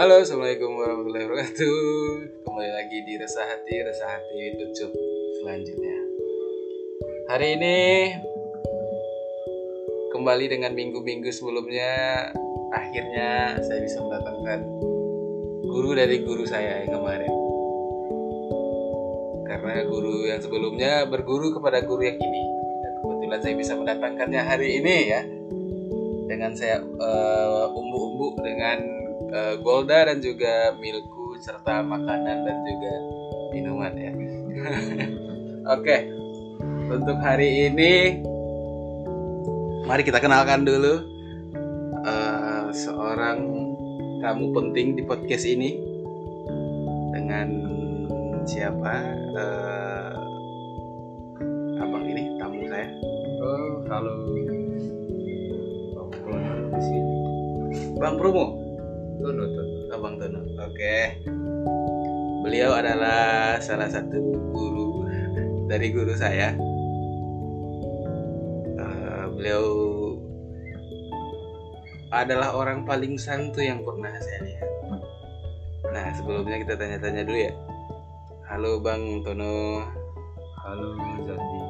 Halo, assalamualaikum warahmatullahi wabarakatuh. Kembali lagi di Resah Hati, Resah Hati selanjutnya. Hari ini kembali dengan minggu-minggu sebelumnya, akhirnya saya bisa mendatangkan guru dari guru saya yang kemarin. Karena guru yang sebelumnya berguru kepada guru yang ini. Dan kebetulan saya bisa mendatangkannya hari ini ya. Dengan saya uh, umbu-umbu dengan uh, Golda dan juga Milku serta makanan dan juga minuman ya. Oke. Untuk hari ini mari kita kenalkan dulu uh, seorang tamu penting di podcast ini dengan siapa uh, abang ini tamu saya Oh, halo. Bang Promo Tono, Tono. abang Tono oke beliau adalah salah satu guru dari guru saya Eh, beliau adalah orang paling santuy yang pernah saya lihat nah sebelumnya kita tanya-tanya dulu ya halo bang Tono Halo Zandi.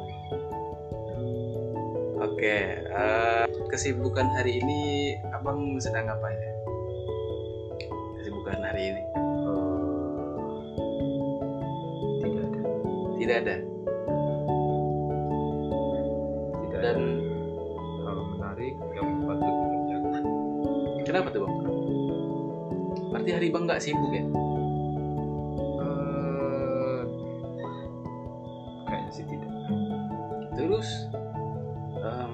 Oke, eh, kesibukan hari ini abang sedang apa ya? Kesibukan hari ini Eh, tidak ada. tidak ada. Tidak Dan ada hal menarik yang patut dikerjakan. kenapa tuh bang? Berarti hari bang nggak sibuk ya? Eh, kayaknya sih tidak. Terus, em,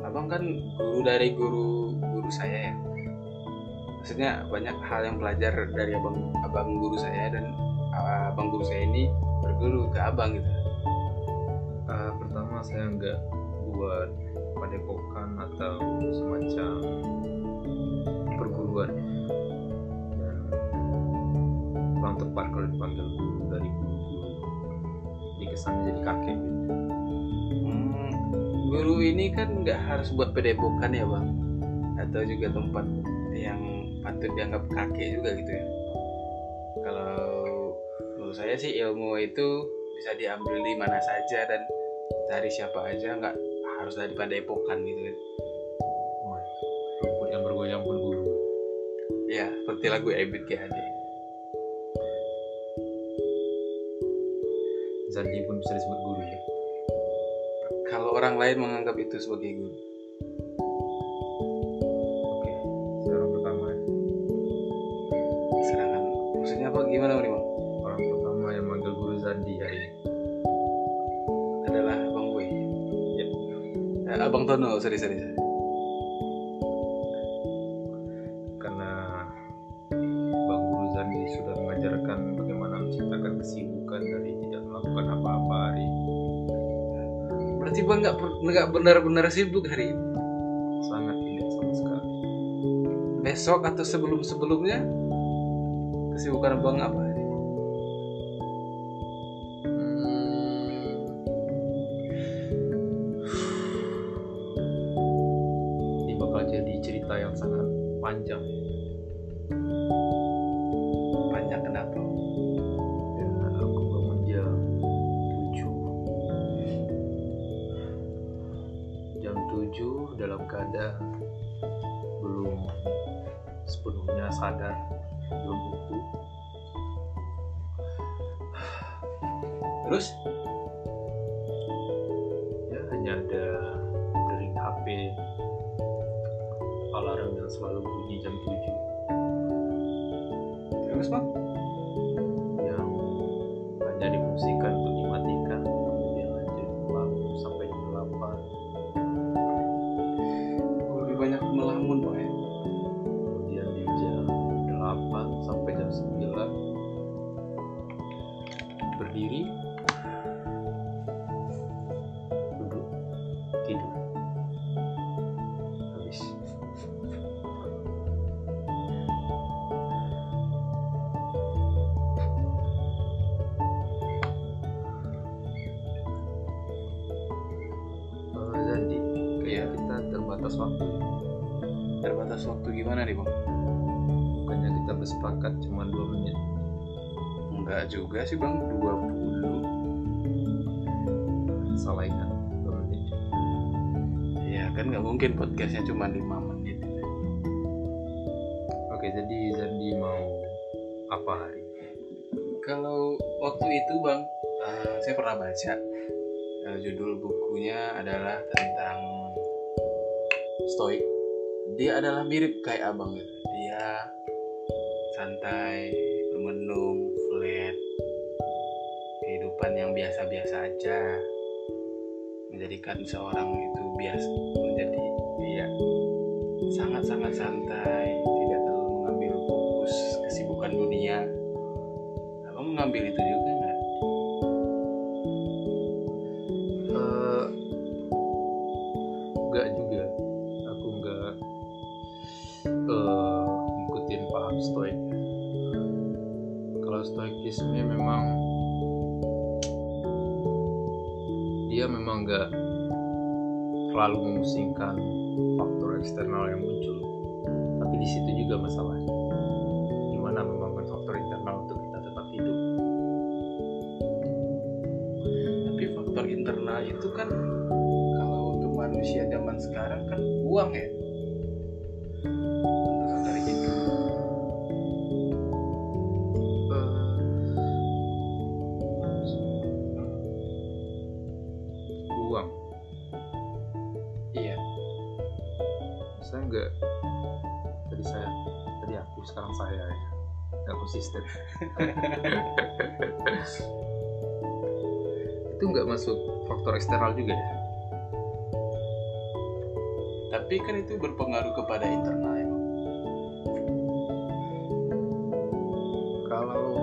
abang kan guru dari guru guru saya ya. Maksudnya banyak hal yang belajar dari abang abang guru saya dan uh, abang guru saya ini berguru ke abang gitu. Eh, pertama saya nggak buat padepokan atau semacam perguruan dan kurang tepat kalau dipanggil guru dari guru-guru di kesan jadi kakek gitu. Hmm, guru ini kan nggak harus buat pedepokan ya bang atau juga tempat yang patut dianggap kakek juga gitu ya. Kalau menurut saya sih ilmu itu bisa diambil di mana saja dan dari siapa aja nggak harus dari padepokan gitu kan rumput yang bergoyang pun guru ya seperti lagu Ebit GAD Zandi pun bisa disebut guru ya. Kalau orang lain menganggap itu sebagai guru gimana bang orang pertama yang manggil guru Zandi hari ini adalah bang gue Ya. Eh, abang Tono sorry sorry sorry. karena Bang Guru Zandi sudah mengajarkan bagaimana menciptakan kesibukan dari tidak melakukan apa-apa hari ini. Berarti bang nggak nggak benar-benar sibuk hari ini. sangat tidak sama sekali Besok atau sebelum-sebelumnya kesibukan bang apa hari ini? Hmm. ini bakal jadi cerita yang sangat panjang Banyak kenapa? ya aku bangun jam 7 jam 7 dalam keadaan belum sepenuhnya sadar belum utuh Terus ya hanya ada dering HP alarm yang selalu bunyi jam 7 terus bang? Terbatas waktu gimana nih bang? bukannya kita bersepakat cuma dua menit? Enggak juga sih bang. 20 salah ingat dua menit. Ya kan nggak mungkin podcastnya cuma 5 menit. Oke jadi Zandi mau apa hari? Ini? Kalau waktu itu bang eh, Saya pernah baca eh, Judul bukunya adalah tentang Stoik Dia adalah mirip kayak abang gitu. Dia santai, bermenung, flat Kehidupan yang biasa-biasa aja. Menjadikan seorang itu biasa Menjadi dia sangat-sangat santai Tidak terlalu mengambil fokus kesibukan dunia. Abang mengambil itu juga nggak? Eh, enggak juga stoik kalau stoikisme memang dia memang enggak terlalu memusingkan faktor eksternal yang muncul. Tapi di situ juga masalahnya konsisten itu nggak masuk faktor eksternal juga ya Tapi kan itu berpengaruh kepada internal ya. Kalau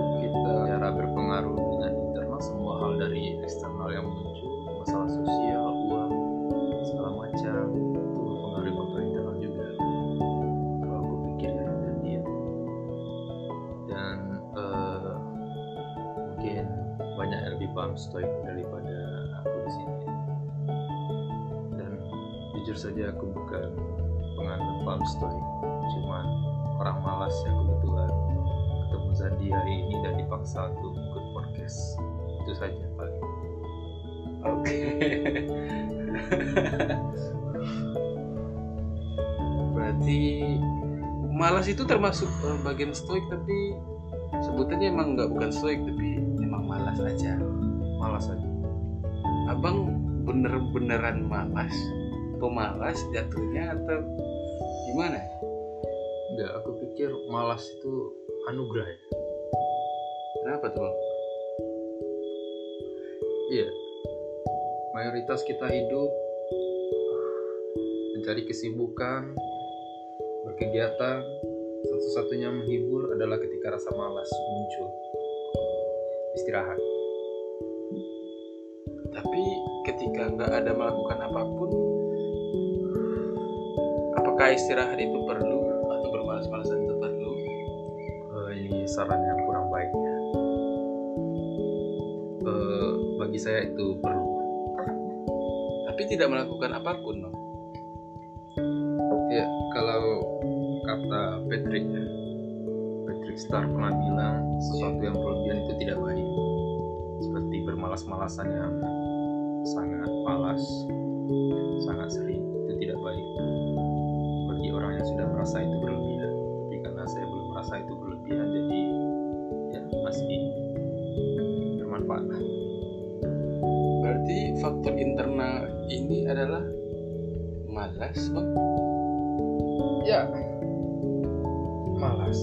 saja aku bukan penganut paham stoik cuman orang malas yang kebetulan ketemu Zandi hari ini dan dipaksa untuk ikut podcast. Itu saja paling. Oke. Berarti malas itu termasuk eh, bagian stoik tapi sebutannya emang nggak bukan stoik tapi emang malas aja. malas aja. Abang bener-beneran malas, pemalas jatuhnya atau gimana? enggak aku pikir malas itu anugerah ya Kenapa tuh bang? iya mayoritas kita hidup mencari kesibukan berkegiatan satu-satunya menghibur adalah ketika rasa malas muncul istirahat Tapi ketika nggak ada melakukan apa pun, apakah istirahat itu perlu atau bermalas-malasan itu perlu? Eh, ini saran yang kurang baik ya. Eh, bagi saya itu perlu Tapi tidak melakukan apa pun, bang. ya kalau kata Patrick ya Patrick Star pernah bilang sesuatu yang berlebihan itu tidak baik seperti bermalas-malasan yang sangat malas sangat sering merasa itu berlebihan jadi ya masih bermanfaat lah. Berarti faktor internal ini adalah malas, bang. ya malas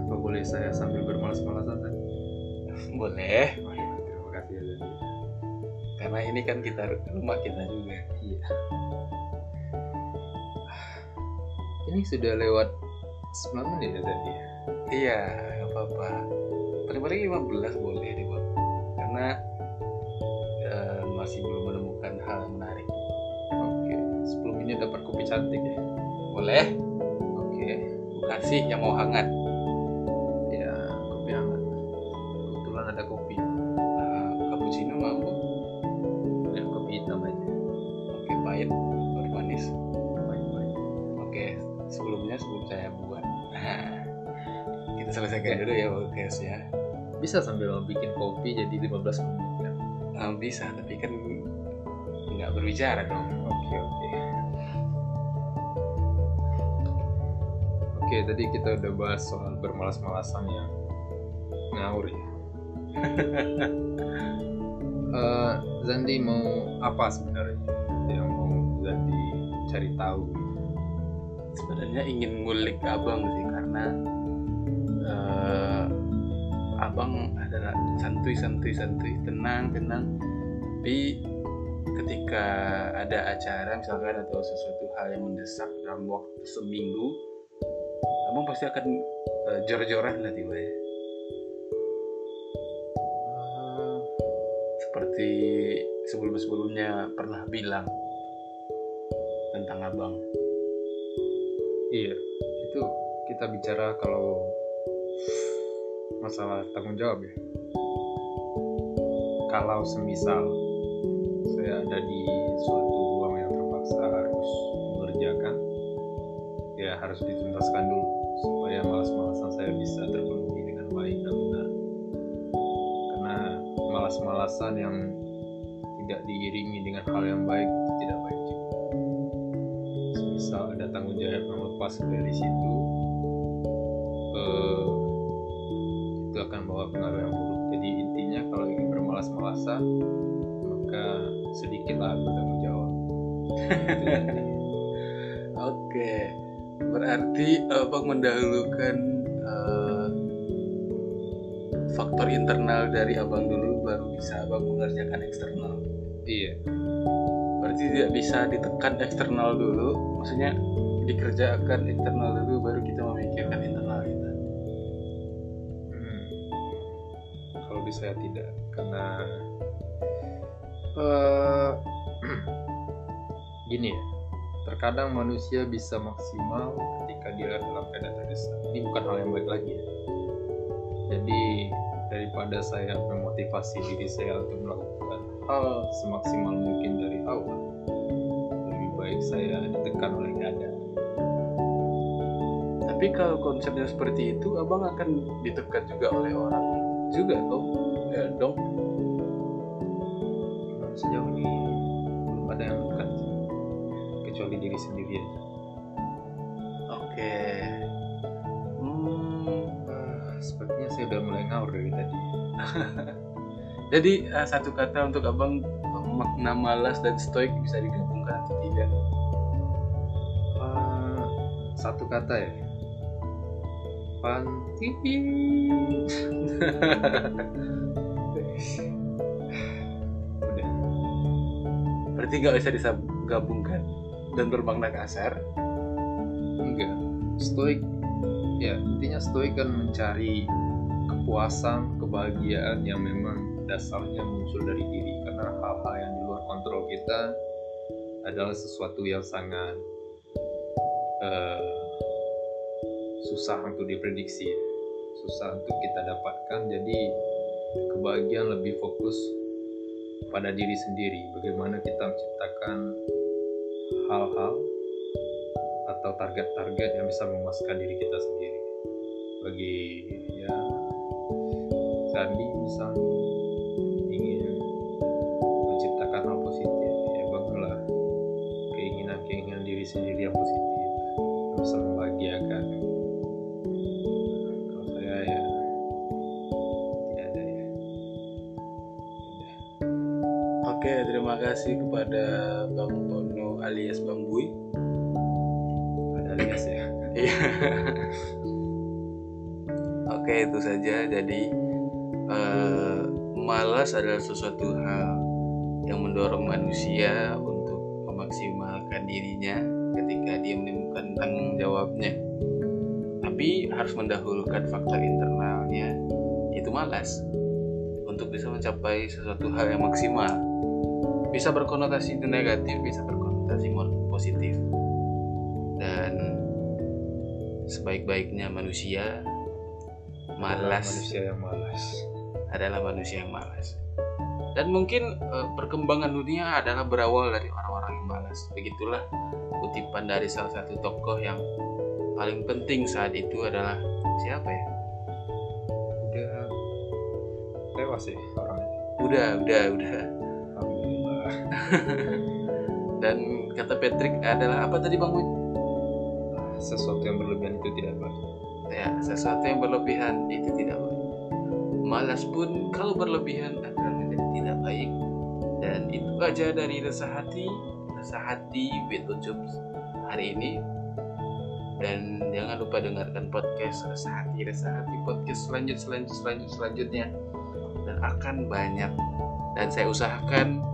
apa boleh saya sambil bermalas-malasan tadi Boleh, terima kasih ya karena ini kan kita rumah kita juga. Iya. Ini sudah lewat 9 menit ya tadi. Iya, nggak apa-apa. Paling-paling 15 boleh deh, bang. Karena eh, masih belum menemukan hal yang menarik. Oke, 10 menit dapat kopi cantik ya. Boleh, Oke. kasih yang mau hangat. Pakai dulu ya podcastnya bisa sambil bikin kopi jadi 15 menit kan? Ah, bisa tapi kan nggak berbicara dong. Oke oke. Oke tadi kita udah bahas soal bermalas-malasan yang ngawur ya. Eh, Zandi mau apa sebenarnya? Yang mau Zandi cari tahu. Sebenarnya ingin ngulik abang sih karena abang adalah santuy santuy santuy tenang tenang. Tapi ketika ada acara misalkan atau sesuatu hal yang mendesak dalam waktu seminggu abang pasti akan eh, jor-joran lah tiba ya Eh, seperti sebelum-sebelumnya pernah bilang tentang abang. Iya, itu kita bicara kalau masalah tanggung jawab ya. Kalau semisal saya ada di suatu ruang yang terpaksa harus mengerjakan, ya harus dituntaskan dulu supaya malas-malasan saya bisa terpenuhi dengan baik dan benar. Karena malas-malasan yang tidak diiringi dengan hal yang baik itu tidak baik juga misal ada tanggung jawab yang lepas dari situ pengaruh yang buruk jadi intinya kalau ingin bermalas-malasan maka sedikitlah bertanggung jawab. Oke, berarti abang mendahulukan eh, faktor internal dari abang dulu baru bisa abang mengerjakan eksternal. iya Berarti tidak bisa ditekan eksternal dulu, maksudnya dikerjakan internal dulu baru kita memikirkan internal saya tidak karena eh, gini ya terkadang manusia bisa maksimal ketika dia dalam keadaan terdesak. Ini bukan hal yang baik lagi ya. Jadi daripada saya memotivasi diri saya untuk melakukan hal semaksimal mungkin dari awal lebih baik saya ditekan oleh keadaan Tapi kalau konsepnya seperti itu, abang akan ditekan juga oleh orang juga dong. Ya, dong. Sejauh ini belum ada yang dekat kecuali diri sendiri aja Oke. Hmm, sepertinya saya udah mulai ngawur dari tadi Jadi eh, satu kata untuk abang makna malas dan stoik bisa digabungkan atau tidak? Ah, satu kata ya panti udah. Berarti nggak bisa digabungkan dan bermakna kasar. enggak. Stoik ya intinya stoik kan mencari kepuasan kebahagiaan yang memang dasarnya muncul dari diri. Karena hal-hal yang di luar kontrol kita adalah sesuatu yang sangat eh, susah untuk diprediksi susah untuk kita jadi kebahagiaan lebih fokus pada diri sendiri. Bagaimana kita menciptakan hal-hal atau target-target yang bisa memuaskan diri kita sendiri. Bagi ya Sandi misalnya Oke, terima kasih kepada Bang Tono alias Bang Bui. ada alias ya Iya. Oke, itu saja. Jadi eh, malas adalah sesuatu hal yang mendorong manusia untuk memaksimalkan dirinya ketika dia menemukan tanggung jawabnya. Tapi harus mendahulukan faktor internalnya, yaitu malas, untuk bisa mencapai sesuatu hal yang maksimal. Bisa berkonotasi negatif, bisa berkonotasi positif. Dan sebaik-baiknya manusia malas. manusia yang malas. Adalah manusia yang malas. Dan mungkin eh, perkembangan dunia adalah berawal dari orang-orang yang malas. Begitulah kutipan dari salah satu tokoh yang paling penting saat itu adalah siapa ya? Salah sih orangnya. Udah udah udah dan kata Patrick adalah apa tadi bang Win? sesuatu yang berlebihan itu tidak baik ya sesuatu yang berlebihan itu tidak baik malas pun kalau berlebihan akan menjadi tidak baik. Dan itu aja dari resah hati resah hati with Ucups hari ini. Dan jangan lupa dengarkan podcast resah hati resah hati podcast selanjut selanjut selanjut selanjutnya. Dan akan banyak. Dan saya usahakan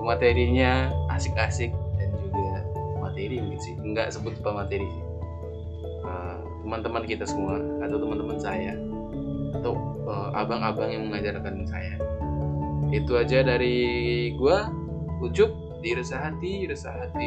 materinya asik-asik dan juga materi mungkin sih. Enggak sebut apa materi sih. Uh, teman-teman kita semua atau teman-teman saya atau uh, abang-abang yang mengajarkan saya. Itu aja dari gua. Ucup di resah hati resah hati.